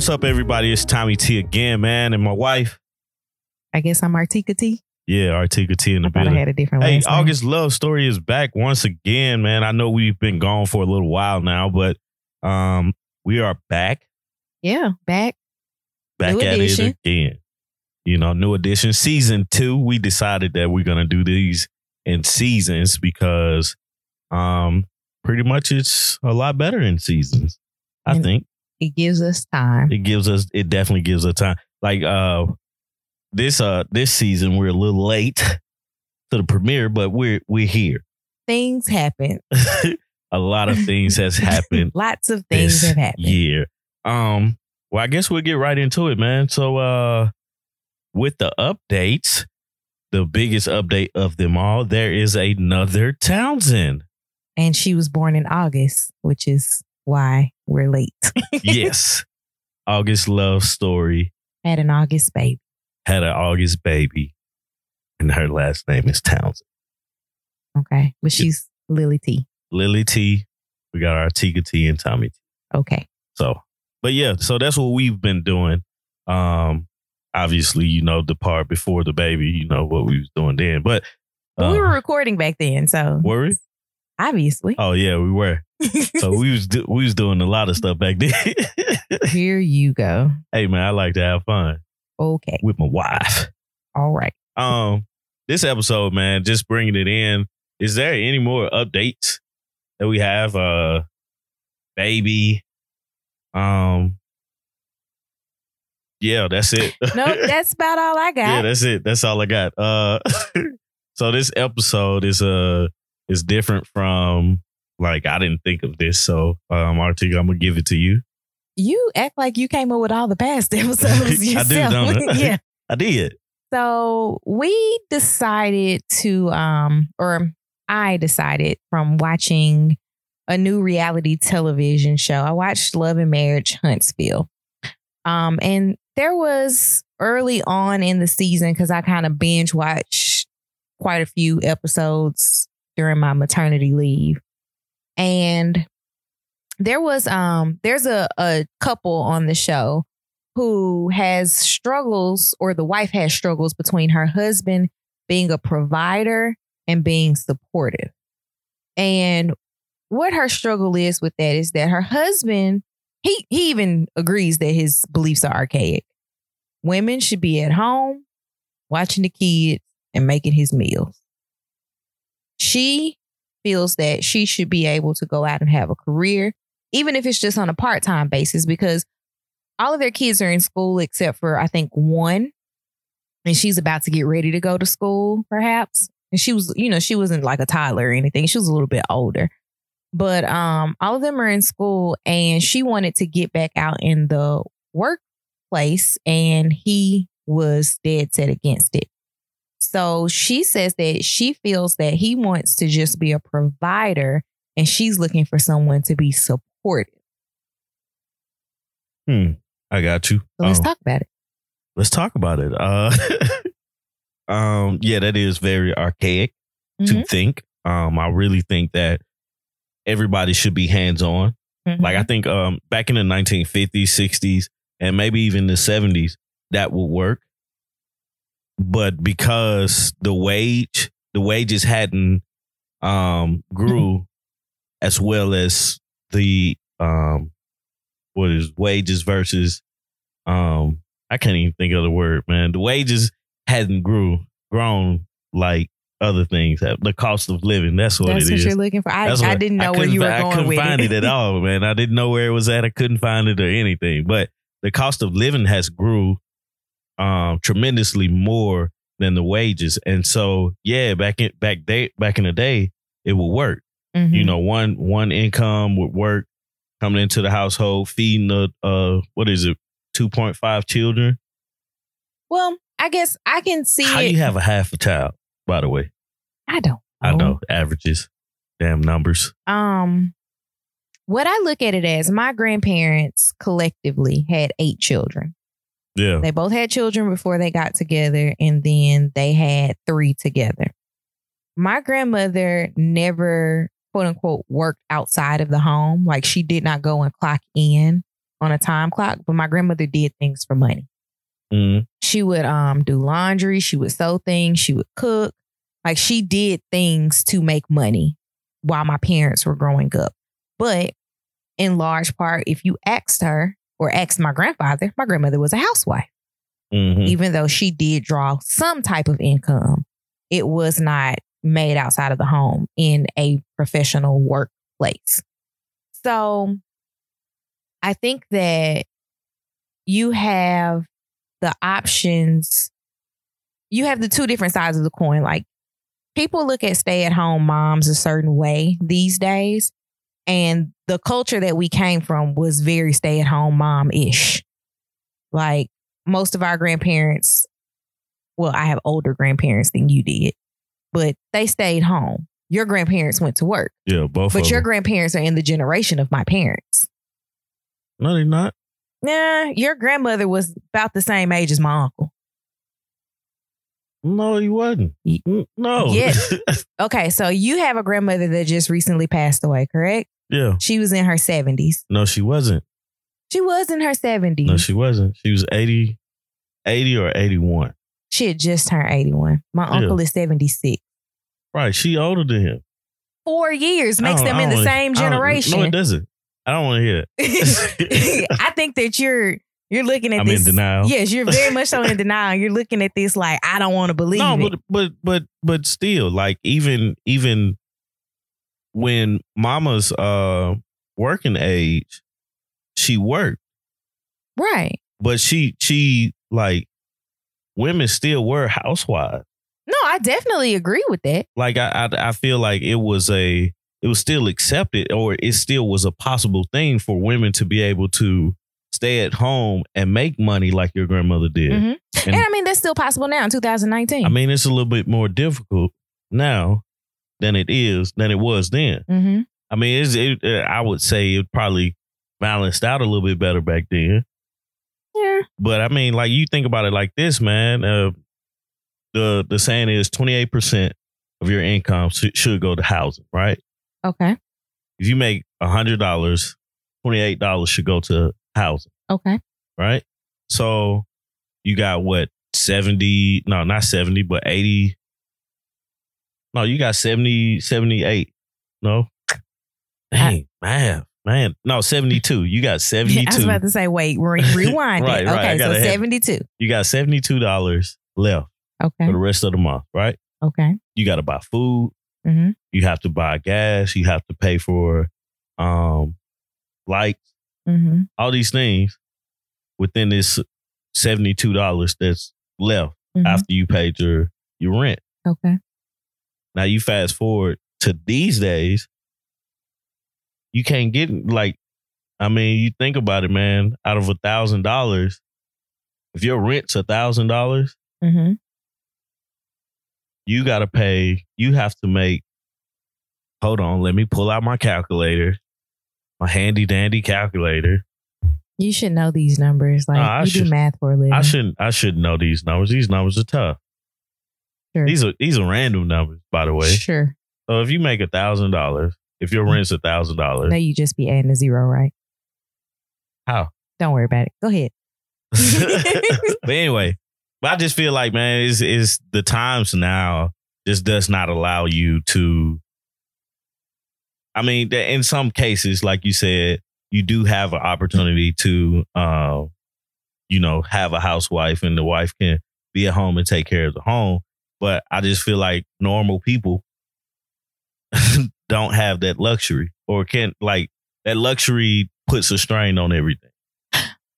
What's up, everybody? It's Tommy T again, man, and my wife. I guess I'm Artieka T. Yeah, Artieka T in the I thought I building. had a different Hey, last name. August Love Story is back once again, man. I know we've been gone for a little while now, but um, we are back, Yeah, back. back New at edition. it again. You know, new edition, season two. We decided that we're gonna do these in seasons because, um, pretty much it's a lot better in seasons. I And- think. It gives us time. it gives us it definitely gives us time like uh this uh this season we're a little late to the premiere but we're we're here Things happen. a lot of things has happened Lots of things have happened. year um well i guess we'll get right into it man so uh with the updates the biggest update of them all there is another townsend And she was born in August, which is why we're late. yes august love story Had an August baby. had an august baby and her last name is townsend Okay. But she's Lily T. Lily T. We got our Tika T and Tommy T. Okay. So, but yeah, so that's what we've been doing. Um, obviously, you know the part before the baby, you know what we was doing then. But we uh, were recording back then, so were we? Obviously. Oh yeah, we were. So we was do- we was doing a lot of stuff back then. Here you go. hey man, I like to have fun Okay. with my wife. All right. Um, this episode, man, just bringing it in. Is there any more updates that we have? Uh, baby. Um. Yeah, that's it. Nope, that's about all I got. yeah, that's it. That's all I got. Uh, so this episode is uh is different from like I didn't think of this. So um, Artieka, I'm gonna give it to you. you act like you came up with all the past episodes yourself. I? yeah. I did. So we decided to, um, or I decided from watching a new reality television show. I watched Love and Marriage Huntsville. Um, and there was early on in the season because I kind of binge watched quite a few episodes during my maternity leave. And there was um there's a, a couple on the show who has struggles or the wife has struggles between her husband being a provider and being supportive. And what her struggle is with that is that her husband, he he even agrees that his beliefs are archaic. Women should be at home watching the kids and making his meals. She feels that she should be able to go out and have a career, even if it's just on a part-time basis, because all of their kids are in school except for I think one. And she's about to get ready to go to school, perhaps. And she was, you know, she wasn't like a toddler or anything. She was a little bit older. But um, all of them are in school and she wanted to get back out in the workplace and he was dead set against it. So she says that she feels that he wants to just be a provider and she's looking for someone to be supportive. Hmm. I got you. So let's Um, talk about it. let's talk about it. Uh, um, yeah, that is very archaic to Mhm. think. Um, I really think that everybody should be hands on. Mhm. Like I think um back in the 1950s, 60s, and maybe even the 70s, that would work. But because the wage, the wages hadn't um grew as well as the um what is wages versus um I can't even think of the word, man. The wages hadn't grew grown like other things have. The cost of living, that's what it is. That's it what is. you're looking for. I, That's I didn't know where you were fi- I going couldn't with find it. at all, man. I didn't know where it was at. I couldn't find it or anything. But the cost of living has grew um, tremendously more than the wages, and so yeah, back in back day back in the day, it would work. Mhm. You know, one one income would work coming into the household, feeding the uh what is it, two point five children. Well, I guess I can see How it. you have a half a child, by the way? I don't. I know averages, damn numbers. Um, what I look at it as, my grandparents collectively had eight children. Yeah, They both had children before they got together, and then they had three together. My grandmother never, quote unquote, worked outside of the home. Like she did not go and clock in on a time clock, but my grandmother did things for money. Mhm. She would um do laundry, she would sew things, she would cook. Like she did things to make money while my parents were growing up. But in large part, if you asked her or asked my grandfather, my grandmother was a housewife. Mhm. Even though she did draw some type of income, it was not made outside of the home in a professional workplace. So I think that you have the options, you have the two different sides of the coin. Like people look at stay at home moms a certain way these days. And the culture that we came from was very stay at home mom ish. Like most of our grandparents, well, I have older grandparents than you did, but they stayed home. Your grandparents went to work, Yeah, both but your them. grandparents are in the generation of my parents. no, they're not. Nah, your grandmother was about the same age as my uncle. No, he wasn't. No. Yes. Okay, so you have a grandmother that just recently passed away, correct? yeah. She was in her 70s. No, she wasn't. She was in her 70s. No, she wasn't. She was 80, 80 or 81. she had just turned 81. My Yeah. uncle is 76. Right. She older than him. Four years makes them in the don't- same generation. No, it doesn't. I don't want to hear it. I think that you're you're looking at I'm this. in denial. Yes, you're very much so in denial. You're looking at this like I don't want to believe no, it. but but but but still, like even even when mama's uh working age, she worked, right. but she she like women still were housewives. No, I definitely agree with that. Like I I, I feel like it was a it was still accepted or it still was a possible thing for women to be able to stay at home and make money like your grandmother did. Mhm. And- And, I mean, that's still possible now in 2019. I mean, it's a little bit more difficult now than it is than it was then. hmm I mean, it's, it, uh, I would say it probably balanced out a little bit better back then. yeah. But I mean, like you think about it like this, man. Uh, the the saying is twenty eight percent of your income should, should go to housing, right? Okay. If you make hundred dollars, twenty eight dollars should go to housing, Okay. right? So you got what seventy? No, not seventy, but eighty. No, you got 70, 78. No, dang, man, man. No, seventy two. You got seventy I was about to say, wait, re- rewind Right, it. right. Okay, so gotta have- 72. you got seventy two dollars left Okay. for the rest of the month, right? Okay. You got to buy food. hmm You have to buy gas. You have to pay for um lights. Hmm All these things within this seventy two dollars that's left Mhm. after you paid your your rent. Okay. Now you fast forward to these days, you can't get like, I mean, you think about it, man. Out of a thousand dollars, if your rent's a thousand dollars, hmm you got to pay. You have to make. Hold on, let me pull out my calculator, my handy dandy calculator. You should know these numbers. Like ah, I you do should- math for a living. I shouldn't. I shouldn't know these numbers. These numbers are tough. Sure. These are these are random numbers, by the way. Sure. So if you make a thousand dollars, if your rent's a thousand dollars, No, you just be adding a zero, right? how? Don't worry about it. Go ahead. but anyway, but I just feel like man, is is the times now just does not allow you to. I mean, in some cases, like you said, you do have an opportunity to, uh, you know, have a housewife and the wife can be at home and take care of the home. But I just feel like normal people don't have that luxury or can't like that luxury puts a strain on everything.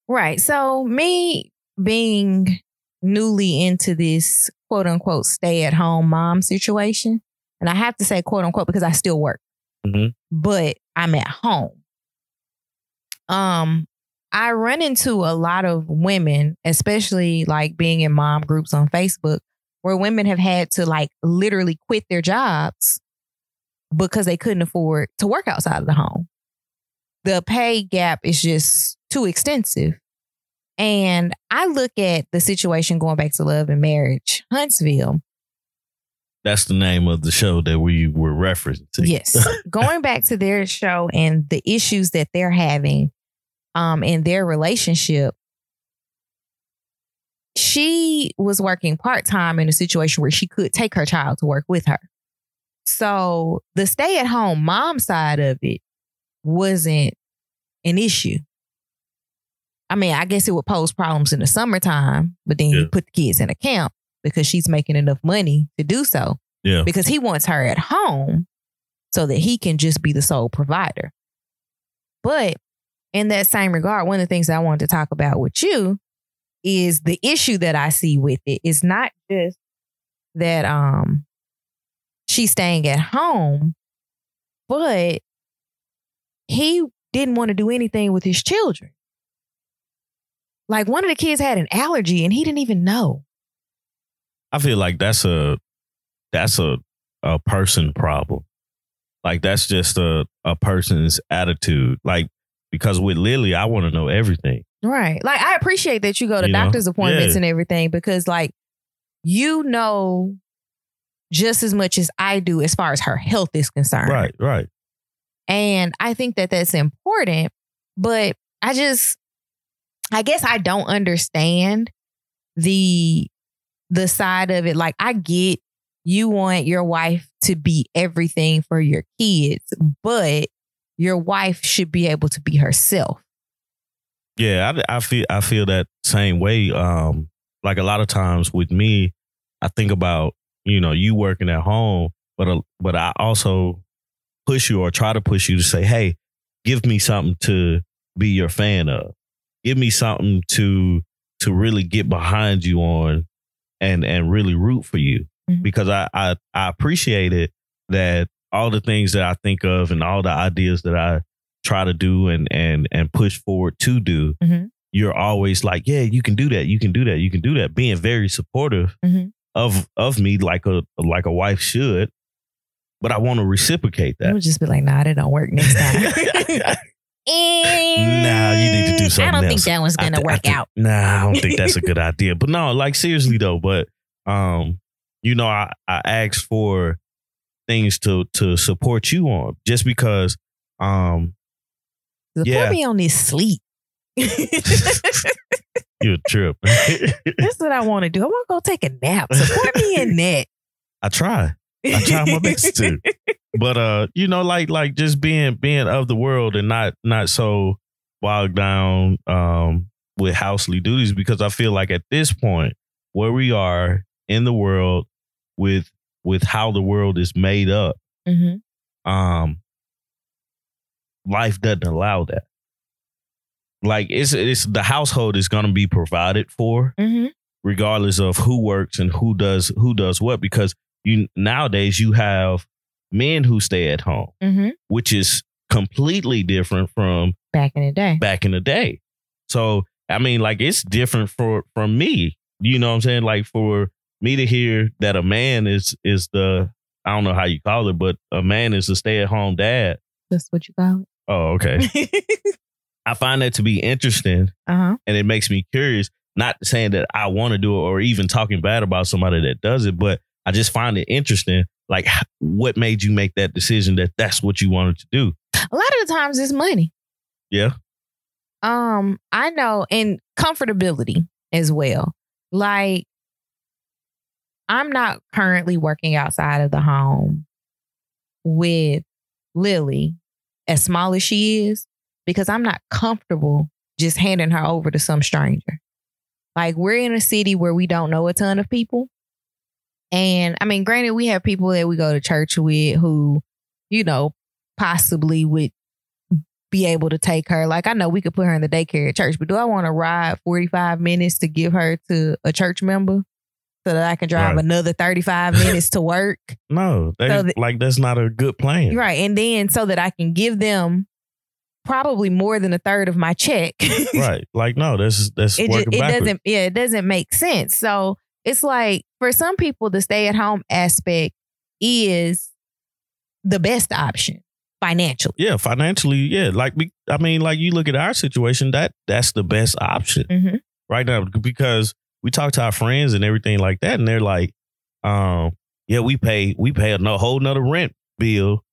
Right. So me being newly into this quote unquote stay at home mom situation, and I have to say quote unquote because I still work, Mhm. but I'm at home. Um, I run into a lot of women, especially like being in mom groups on Facebook, where women have had to like literally quit their jobs because they couldn't afford to work outside of the home. The pay gap is just too extensive. And I look at the situation going back to love and marriage, Huntsville. That's the name of the show that we were referencing. Yes. going back to their show and the issues that they're having, um, in their relationship, she was working part time in a situation where she could take her child to work with her. So the stay at home mom side of it wasn't an issue. I mean, I guess it would pose problems in the summertime, but then Yeah. you put the kids in a camp because she's making enough money to do so Yeah. because he wants her at home so that he can just be the sole provider. But in that same regard, one of the things that I wanted to talk about with you is the issue that I see with it. it is not just that um she's staying at home, but he didn't want to do anything with his children. Like one of the kids had an allergy and he didn't even know. I feel like that's a that's a a person problem. Like that's just a a person's attitude. Like because with Lily, I want to know everything. Right. Like I appreciate that you go to You know? doctor's appointments Yeah. and everything because like you know just as much as I do as far as her health is concerned. Right, right. And I think that that's important, but I just I guess I don't understand the the side of it like I get you want your wife to be everything for your kids, but your wife should be able to be herself. Yeah, I, I feel I feel that same way. Um, like a lot of times with me, I think about you know you working at home, but uh, but I also push you or try to push you to say, hey, give me something to be your fan of. Give me something to to really get behind you on, and and really root for you Mhm. because I I I appreciate it that all the things that I think of and all the ideas that I try to do and and and push forward to do Mhm. you're always like yeah you can do that you can do that you can do that being very supportive Mhm. of of me like a like a wife should but i want to reciprocate I that would just be like, nah, that don't work next time. Nah, you need to do something. I don't think that one's gonna I work think- out. nah i don't think that's a good idea but no like seriously though but um you know i i asked for things to to support you on just because um Support Yeah. me on this sleep. you're a trip That's what I want to do. I want to go take a nap. Support me in that. i try I try my best to. but uh you know like like just being being of the world and not not so bogged down um with housely duties because i feel like at this point where we are in the world with with how the world is made up hmm um life doesn't allow that like it's it's the household is going to be provided for hmm regardless of who works and who does who does what because you nowadays you have men who stay at home hmm which is completely different from Back in the day. back in the day so i mean like it's different for from me you know what i'm saying like for me to hear that a man is is the i don't know how you call it but a man is a stay-at-home dad That's what you call it. oh okay i find that to be interesting uh huh. and it makes me curious. Not saying that I want to do it or even talking bad about somebody that does it, but I just find it interesting. Like, what made you make that decision that that's what you wanted to do? A lot of the times it's money. Yeah, Um, I know, and comfortability as well. Like, I'm not currently working outside of the home with Lily, as small as she is, because I'm not comfortable just handing her over to some stranger. Like, we're in a city where we don't know a ton of people. And I mean, granted, we have people that we go to church with who, you know, possibly would be able to take her. Like I know we could put her in the daycare at church, but do I want to ride 45 minutes to give her to a church member so that I can drive Right. another 35 minutes to work? no, So the- like that's not a good plan. Right. And then so that I can give them probably more than a third of my check. Right, like no, that's that's it, ju- working it backwards. doesn't yeah, it doesn't make sense. So it's like for some people the stay at home aspect is the best option financially. Yeah, financially, yeah. Like we- I mean, like you look at our situation, that that's the best option Mhm. right now because we talk to our friends and everything like that, and they're like, um, yeah, we pay we pay a whole nother rent bill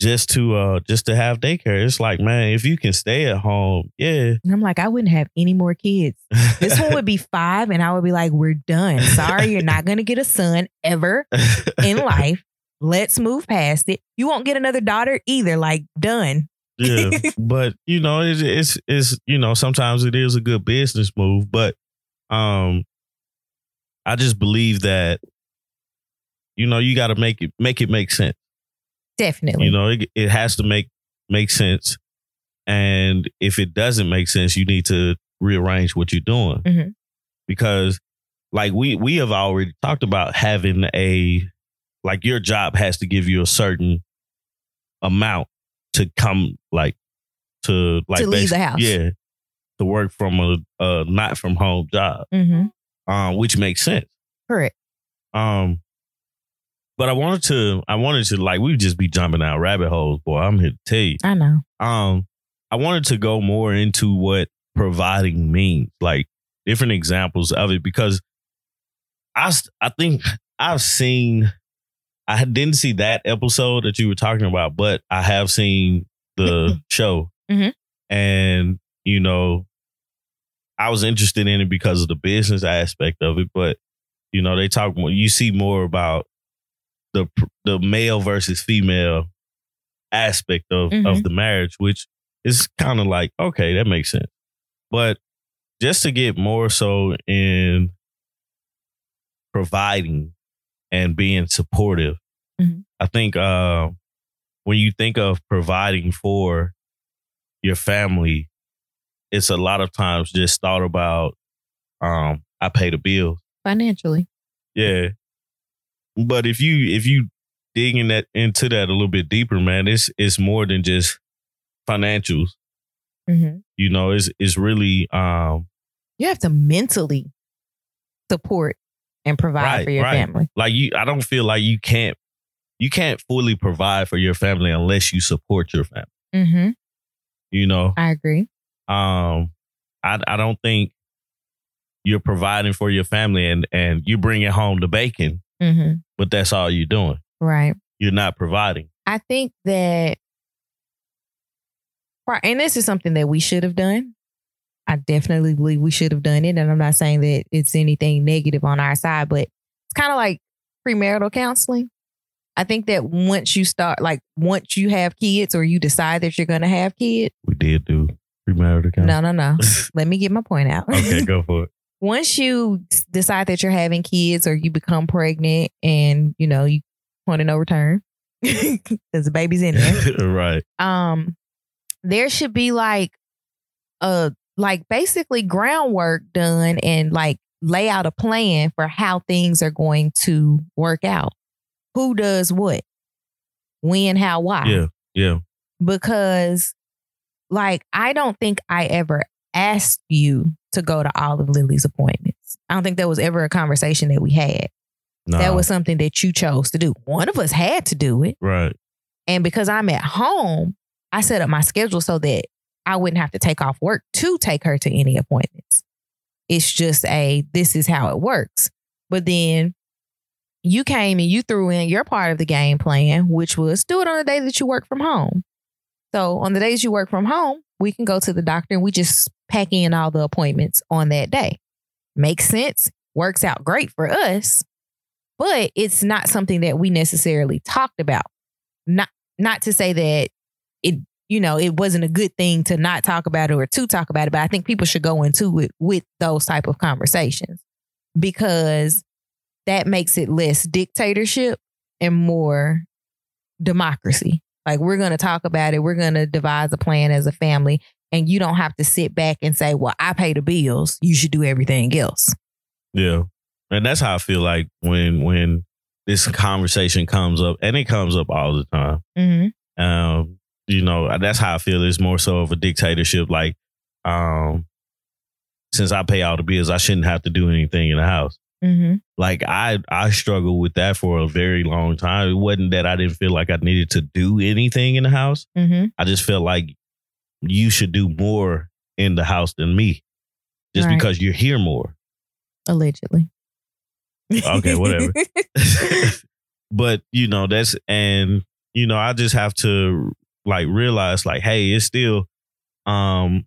just to uh just to have daycare. It's like, man, if you can stay at home, yeah. And I'm like, I wouldn't have any more kids. This one would be five, and I would be like, we're done. Sorry, you're not going to get a son ever in life. Let's move past it. You won't get another daughter either. Like, done. yeah, but you know, it's, it's it's you know sometimes it is a good business move, but um, I just believe that you know you got to make it make it make sense. Definitely. You know, it, it has to make make sense, and if it doesn't make sense, you need to rearrange what you're doing Mhm. because, like we we have already talked about having a like your job has to give you a certain amount to come like to like To leave the house. yeah to work from a, a not from home job hmm um which makes sense Correct. um but i wanted to i wanted to like we just be jumping out rabbit holes boy i'm here to tell you I know. um i wanted to go more into what providing means like different examples of it because I I think i've seen i didn't see that episode that you were talking about but i have seen the show Mhm. and you know i was interested in it because of the business aspect of it but you know they talk more you see more about the the male versus female aspect of Mhm. of the marriage which is kind of like okay that makes sense but just to get more so in providing and being supportive Mhm. i think uh when you think of providing for your family it's a lot of times just thought about um i pay the bills Financially. yeah. But if you if you dig in that into that a little bit deeper, man, it's it's more than just financials. hmm You know, it's it's really um You have to mentally support and provide Right, for your right. family. like you I don't feel like you can't you can't fully provide for your family unless you support your family. Mm-hmm. You know? I agree. Um I I don't think you're providing for your family and and you bringing home the bacon, hmm but that's all you're doing. Right. You're not providing. I think that, and this is something that we should have done. I definitely believe we should have done it. And I'm not saying that it's anything negative on our side, but it's kind of like premarital counseling. I think that once you start, like once you have kids or you decide that you're going to have kids, We did do premarital counseling. no, no, no. Let me get my point out. okay, go for it. Once you decide that you're having kids or you become pregnant and you know you want to no return because the baby's in there right. um there should be like a like basically groundwork done and like lay out a plan for how things are going to work out who does what when how why Yeah. Yeah. because like I don't think I ever asked you to go to all of Lily's appointments. I don't think that was ever a conversation that we had. No. That was something that you chose to do. One of us had to do it. right. And because I'm at home, I set up my schedule so that I wouldn't have to take off work to take her to any appointments. It's just a this is how it works. But then you came and you threw in your part of the game plan, which was do it on the day that you work from home. So on the days you work from home, we can go to the doctor and we just pack in all the appointments on that day. Makes sense, works out great for us, but it's not something that we necessarily talked about. Not not to say that it you know it wasn't a good thing to not talk about it or to talk about it, but I think people should go into it with those type of conversations because that makes it less dictatorship and more democracy. Like we're going to talk about it, we're going to devise a plan as a family, and you don't have to sit back and say, "Well, I pay the bills, you should do everything else." Yeah. And that's how I feel like when when this conversation comes up, and it comes up all the time. Mm-hmm. Um, you know, that's how I feel. It's more so of a dictatorship. Like, um, since I pay all the bills, I shouldn't have to do anything in the house. Mm-hmm. Like I I struggled with that for a very long time. It wasn't that I didn't feel like I needed to do anything in the house. Mm-hmm. I just felt like you should do more in the house than me. Just Right. because you're here more. Allegedly. Okay, whatever. but you know, that's and you know, I just have to like realize like, hey, it's still um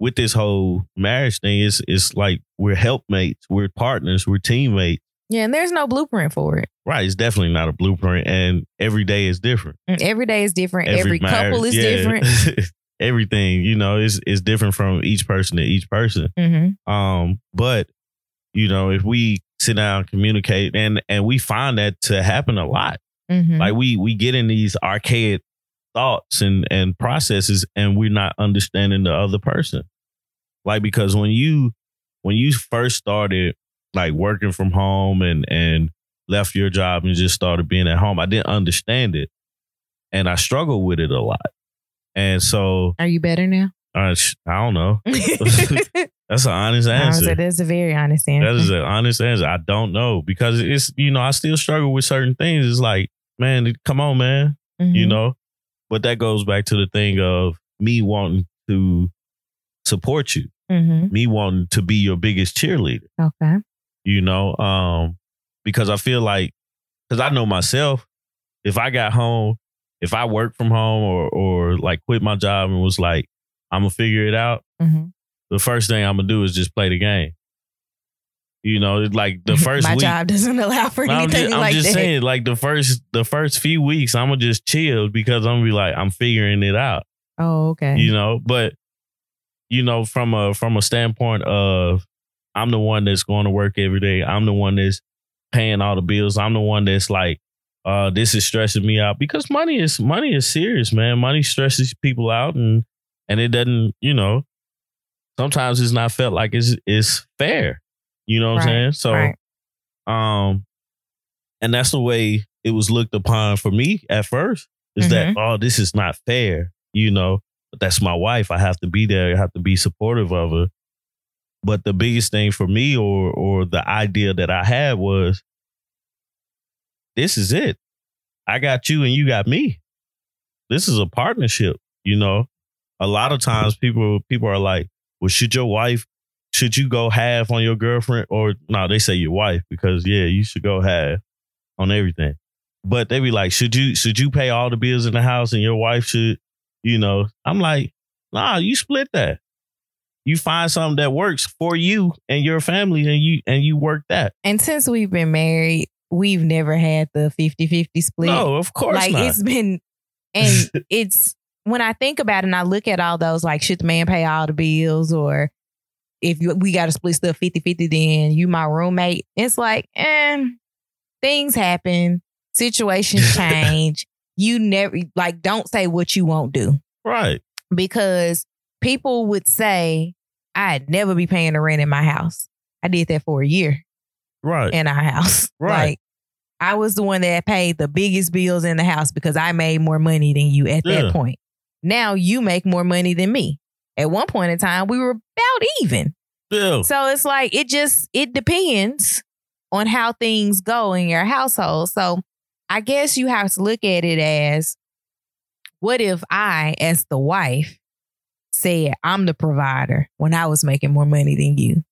with this whole marriage thing, it's it's like we're helpmates, we're partners, we're teammates. Yeah, and there's no blueprint for it. Right. It's definitely not a blueprint. And every day is different. Mm, Every day is different. Every, couple marriage- is yeah. different. Everything, you know, is is different from each person to each person. hmm Um, but you know, if we sit down, communicate, and and we find that to happen a lot. hmm Like we we get in these archaic thoughts and and processes, and we're not understanding the other person. Like because when you when you first started like working from home and and left your job and just started being at home, I didn't understand it, and I struggled with it a lot. And so Are you better now? I, I don't know. That's an honest answer. that's a very honest answer. That is an honest answer. I don't know because it's you know I still struggle with certain things. It's like man, come on, man, you Mhm. know. But that goes back to the thing of me wanting to support you, Mhm. me wanting to be your biggest cheerleader. Okay. You know, um, because I feel like because I know myself, if I got home, if I work from home or or like quit my job and was like, I'm gonna figure it out. hmm The first thing I'm gonna do is just play the game. You know, like the first My week. job doesn't allow for I'm anything just, I'm like just that. saying, like the first the first few weeks, I'm gonna just chill because I'm gonna be like, I'm figuring it out, Oh, okay. you know. But you know, from a from a standpoint of, I'm the one that's going to work every day. I'm the one that's paying all the bills. I'm the one that's like, uh, this is stressing me out because money is money is serious, man. Money stresses people out, and and it doesn't, you know. Sometimes it's not felt like it's it's fair. You know what Right, I'm saying? So right. um, and that's the way it was looked upon for me at first. Is that Mm-hmm. oh, this is not fair, you know? But that's my wife. I have to be there. I have to be supportive of her. But the biggest thing for me, or or the idea that I had was, this is it. I got you, and you got me. This is a partnership. You know, a lot of times people people are like, well, should your wife should you go half on your girlfriend or no they say your wife because yeah you should go half on everything but they be like should you should you pay all the bills in the house and your wife should you know i'm like nah you split that you find something that works for you and your family and you and you work that And since we've been married, we've never had the 50-50 split. no of course like not. it's been and it's when I think about it and I look at all those like should the man pay all the bills or if you, we got to split stuff 50-50 then you my roommate. It's like eh, things happen situations change. You never like don't say what you won't do. Right. Because people would say I'd never be paying the rent in my house. I did that for a year right in our house. Right. Like I was the one that paid the biggest bills in the house because I made more money than you at Yeah. that point. Now you make more money than me. At one point in time, we were about even. still So it's like it just it depends on how things go in your household. So I guess you have to look at it as what if I, as the wife, said I'm the provider when I was making more money than you?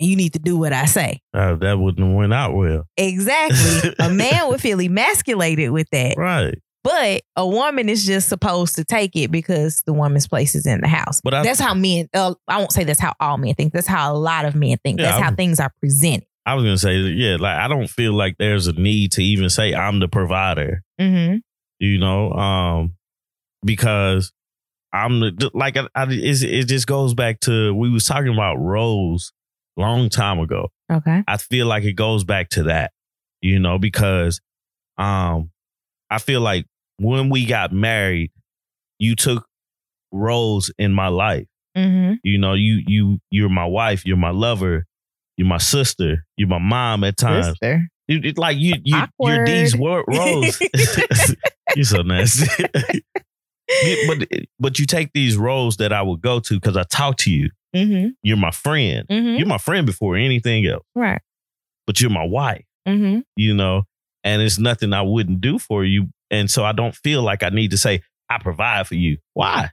And you need to do what I say. uh, that wouldn't have went out well Exactly. a man would feel emasculated with that. right But a woman is just supposed to take it because the woman's place is in the house. But I- that's how men, uh, I won't say that's how all men think. That's how a lot of men think. Yeah, that's how I'm- things are presented. i was gonna say yeah like i don't feel like there's a need to even say i'm the provider Mm-hmm. you know, um, because I'm the, like, I, I, it just goes back to we was talking about roles long time ago. Okay. I feel like it goes back to that, you know, because, um, I feel like when we got married, you took roles in my life. Mm-hmm. You know, you you you're my wife, you're my lover, you're my sister, you're my mom at times. Sister. It, it- like you, you, you're these wor- roles. you're so nasty. But but you take these roles that I would go to because I talk to you. Mm-hmm. You're my friend. Mm-hmm. You're my friend before anything else. Right. But you're my wife. Mm-hmm. You know, and it's nothing I wouldn't do for you. And so I don't feel like I need to say I provide for you. Why?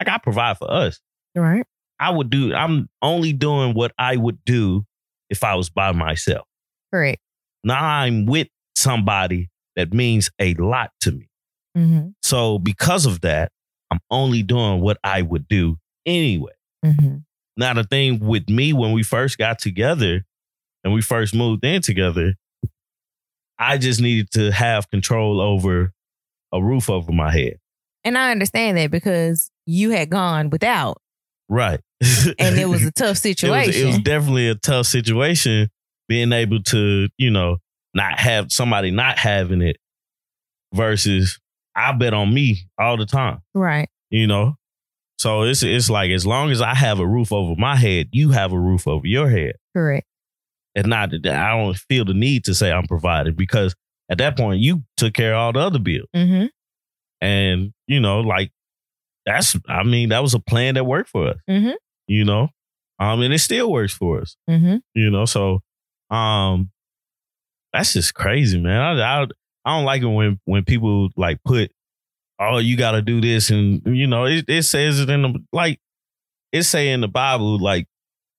Like I provide for us. Right. I would do. I'm only doing what I would do if I was by myself. Correct. Now I'm with somebody that means a lot to me. Mm-hmm. So because of that, I'm only doing what I would do anyway. Mm-hmm. Now the thing with me when we first got together and we first moved in together, I just needed to have control over a roof over my head. And I understand that because you had gone without, Right. and it was a tough it was, situation. it was definitely a tough situation being able to, you know, not have somebody not having it versus I bet on me all the time, right. you know? So it's it's like as long as I have a roof over my head, you have a roof over your head. Correct. And not that I don't feel the need to say I'm provided because at that point you took care of all the other bills. Mm-hmm. And, you know, like that's I mean, that was a plan that worked for us. Mhm. You know? Um, and it still works for us. Mm-hmm. You know, so um that's just crazy, man. I I, I don't like it when when people like put oh you gotta do this and you know, it, it says it in the like it say in the Bible, like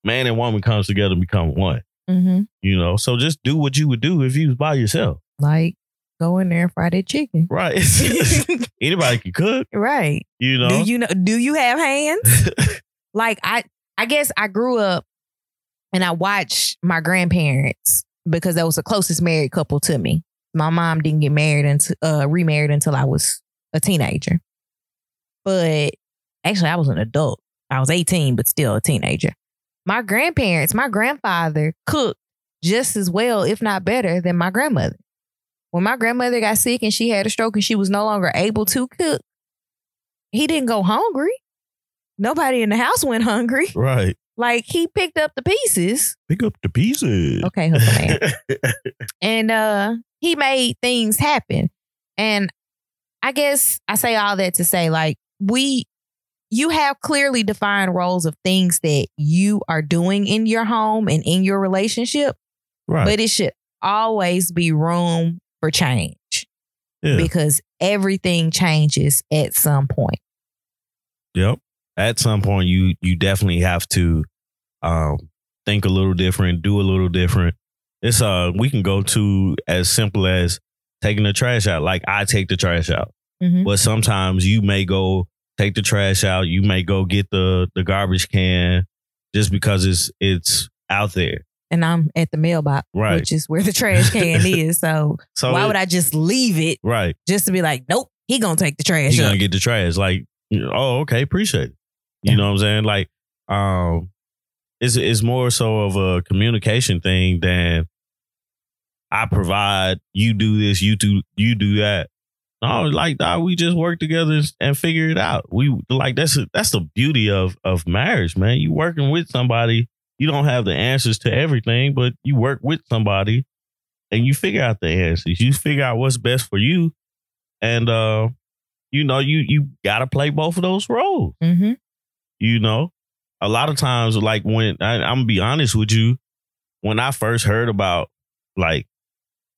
man and woman comes together and become one. Mm-hmm. You know, so just do what you would do if you was by yourself. Like go in there and fry that chicken. Right. Anybody can cook, right. you know. Do you know? Do you have hands? like I, I guess I grew up and I watched my grandparents because that was the closest married couple to me. My mom didn't get married until uh, remarried until I was a teenager. But actually, I was an adult. I was 18, but still a teenager. My grandparents, my grandfather cooked just as well, if not better, than my grandmother. When my grandmother got sick and she had a stroke and she was no longer able to cook, he didn't go hungry. Nobody in the house went hungry. right. Like he picked up the pieces. Pick up the pieces. Okay, man. and uh he made things happen. And I guess I say all that to say, like, we you have clearly defined roles of things that you are doing in your home and in your relationship, right. but it should always be room for change yeah. because everything changes at some point. Yep. At some point, you you definitely have to um, think a little different, do a little different. It's uh, we can go to as simple as taking the trash out. Like I take the trash out, Mhm. but sometimes you may go take the trash out. You may go get the the garbage can just because it's it's out there. And I'm at the mailbox, Right. which is where the trash can is. So, So why it- would I just leave it right? just to be like, nope, he gonna take the trash up. gonna get the trash. Like, oh, okay, appreciate it. You Yeah. know what I'm saying? Like, um, it's it's more so of a communication thing than I provide, you do this, you do you do that. No, like dog, we just work together and figure it out. We like that's a, that's the beauty of of marriage, man. You working with somebody, you don't have the answers to everything, but you work with somebody and you figure out the answers. You figure out what's best for you, and uh, you know you you got to play both of those roles. Mm-hmm. You know, a lot of times, like when I, I'm gonna be honest with you, when I first heard about like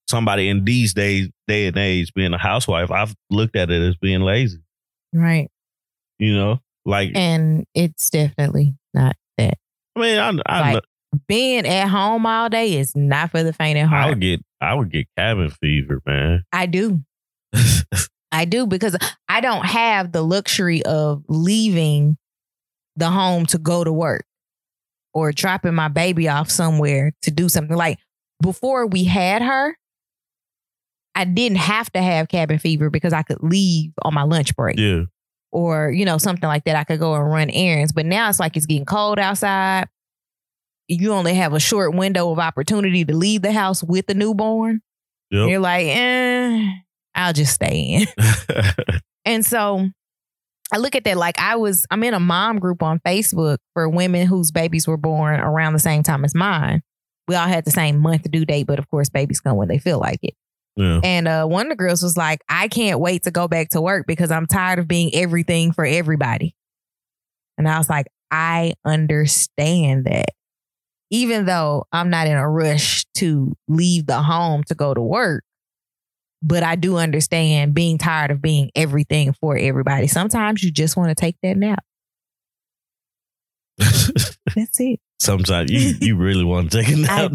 somebody in these days, day and age being a housewife, I've looked at it as being lazy. Right. You know, like And it's definitely not that. I mean, I I, Like, Being at home all day is not for the faint at I heart. would get I would get cabin fever, man. I do. I do because I don't have the luxury of leaving the home to go to work or dropping my baby off somewhere to do something. Like before we had her, I didn't have to have cabin fever because I could leave on my lunch break yeah, or, you know, something like that. I could go and run errands. But now it's like it's getting cold outside. You only have a short window of opportunity to leave the house with the newborn. Yep. You're like, eh, I'll just stay in. And so I look at that like I was, I'm in a mom group on Facebook for women whose babies were born around the same time as mine. We all had the same month due date, but of course, babies come when they feel like it. Yeah. And uh, one of the girls was like, I can't wait to go back to work because I'm tired of being everything for everybody. And I was like, I understand that. Even though I'm not in a rush to leave the home to go to work, but I do understand being tired of being everything for everybody. Sometimes you just want to take that nap. That's it. Sometimes you you really want to take a nap.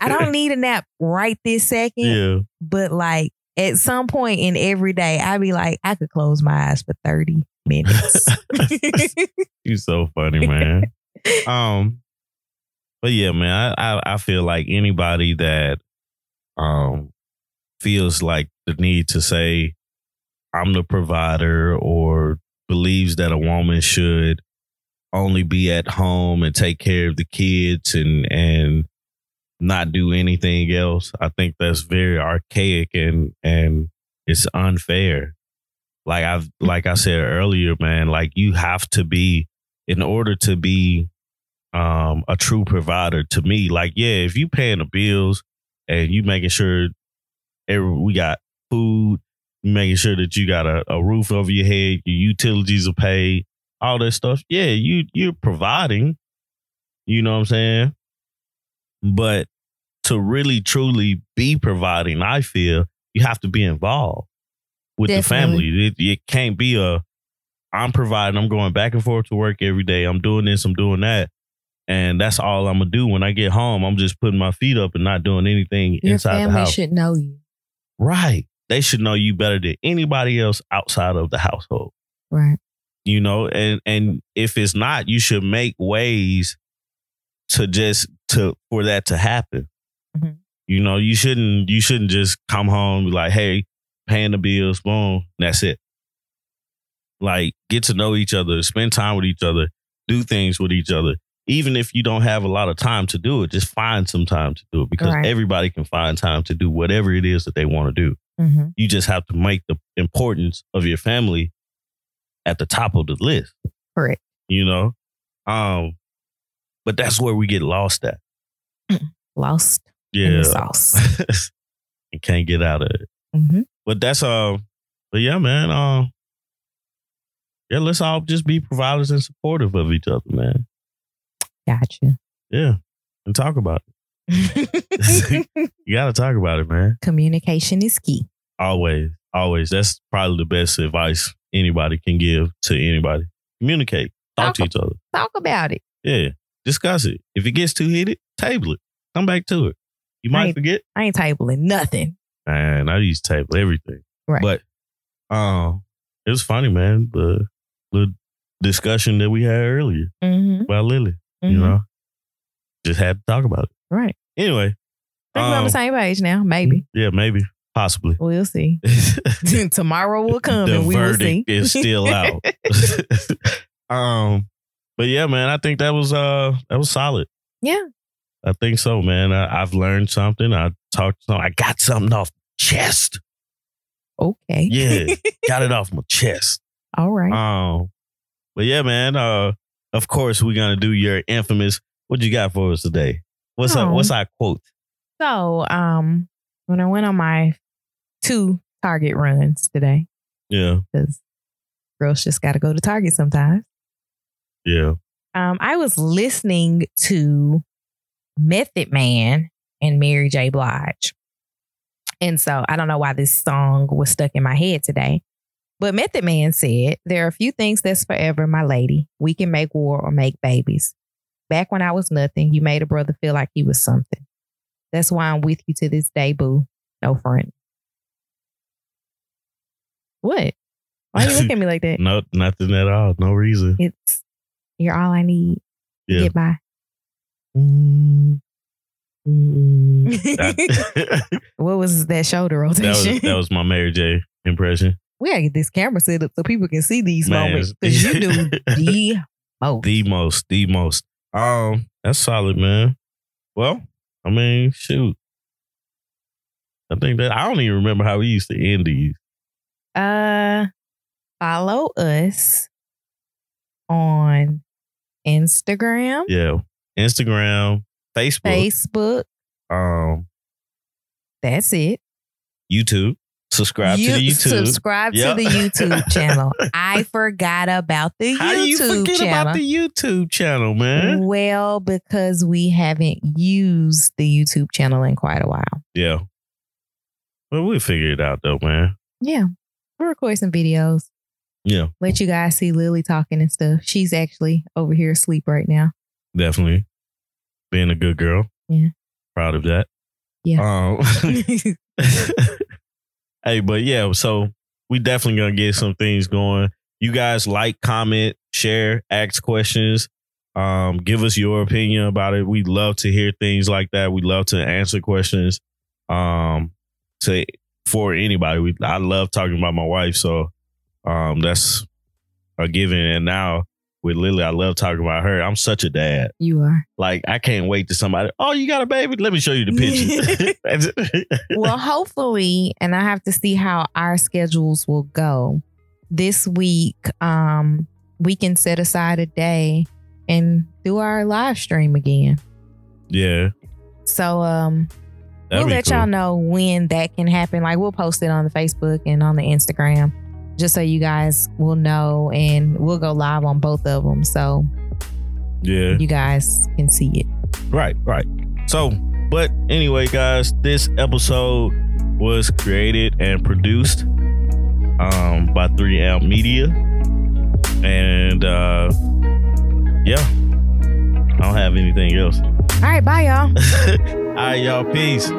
I don't need a nap right this second, yeah, but like at some point in every day, I'd be like, I could close my eyes for 30 minutes. You so funny, man. um, but yeah, man, I, I I feel like anybody that um feels like the need to say I'm the provider or believes that a woman should only be at home and take care of the kids and and not do anything else. I think that's very archaic and and it's unfair. Like I've like I said earlier, man, like you have to be in order to be um a true provider to me, like yeah, if you paying the bills and you making sure every, we got food, making sure that you got a, a roof over your head, your utilities are paid, all that stuff. Yeah, you you're providing. You know what I'm saying? But to really truly be providing, I feel you have to be involved with the family. It, it can't be a I'm providing, I'm going back and forth to work every day. I'm doing this, I'm doing that. And that's all I'm gonna do when I get home. I'm just putting my feet up and not doing anything Your inside the family house. should know you. Right. They should know you better than anybody else outside of the household. Right. You know, and and if it's not, you should make ways to just to for that to happen. Mhm. You know, you shouldn't you shouldn't just come home like, hey, paying the bills, boom, that's it. Like get to know each other, spend time with each other, do things with each other. Even if you don't have a lot of time to do it, just find some time to do it because Right. everybody can find time to do whatever it is that they want to do. Mm-hmm. You just have to make the importance of your family at the top of the list. Correct. You know? Um, but that's where we get lost at. Lost in Yeah. the sauce. and can't get out of it. Mm-hmm. But that's uh but yeah, man. Um yeah, let's all just be providers and supportive of each other, man. Gotcha. Yeah. And talk about it. You gotta talk about it, man. Communication is key. Always. Always. That's probably the best advice anybody can give to anybody. Communicate. Talk to each other. Talk about it. Yeah. Discuss it. If it gets too heated, table it. Come back to it. You might Right. forget. I ain't tabling nothing. Man, I used to table everything. Right. But um it was funny, man. The the discussion that we had earlier Mm-hmm. about Lily. You know. Just had to talk about it. Right. Anyway. I think we're on um, the same page now. Maybe. Yeah, maybe. Possibly. We'll see. Tomorrow will come the and we will see. is still out. um, but yeah, man, I think that was uh that was solid. Yeah. I think so, man. I, I've learned something. I talked. Some, I got something off my chest. okay. Yeah, got it off my chest. All right. Um, but yeah, man. Uh, of course, we're gonna do your infamous. What you got for us today? What's up? Oh. What's our quote? So, um, when I went on my two Target runs today, Yeah, because girls just got to go to Target sometimes. yeah. Um, I was listening to Method Man and Mary J. Blige. And so I don't know why this song was stuck in my head today. But Method Man said, There are a few things that's forever, my lady. We can make war or make babies. Back when I was nothing, you made a brother feel like he was something. That's why I'm with you to this day, boo. No friend. What? Why are you look at me like that? No, nothing at all. No reason. It's you're all I need Yeah. get by. Mm, mm. What was that shoulder that was rotation? that was my Mary J impression. we gotta get this camera set up so people can see these Man, moments because you do the most. The most, the most. Um, that's solid, man. Well, I mean, shoot. I think that I don't even remember how we used to end these. Uh, follow us on Instagram, Yeah, Instagram, Facebook, Facebook. um, That's it. YouTube. Subscribe You- to the YouTube. Subscribe Yep. to the YouTube channel. I forgot about the How do you YouTube forget channel. about the YouTube channel, man? Well, because we haven't used the YouTube channel in quite a while. Yeah. Well, we'll figure it out though, man. Yeah. We'll record some videos. Yeah, Let you guys see Lily talking and stuff. She's actually over here asleep right now. definitely. Being a good girl. Yeah. Proud of that. Yeah. Um, Hey, but yeah, so we definitely gonna get some things going. You guys like, comment, share, ask questions. Um, give us your opinion about it. We love to hear things like that. We love to answer questions. Um, to for anybody. We I love talking about my wife, so um, that's a given. And now with Lily, I love talking about her. I'm such a dad. You are. Like I can't wait to somebody. Oh, you got a baby? Let me show you the picture. well, hopefully, and I have to see how our schedules will go. This week, um, we can set aside a day and do our live stream again. Yeah. So um That'd we'll let cool. y'all know when that can happen. Like we'll post it on the Facebook and on the Instagram just so you guys will know and we'll go live on both of them. So yeah, you guys can see it. Right, right. So, but anyway, guys, this episode was created and produced um by 3M Media. And uh yeah. I don't have anything else. All right, bye y'all. All right, y'all. Peace.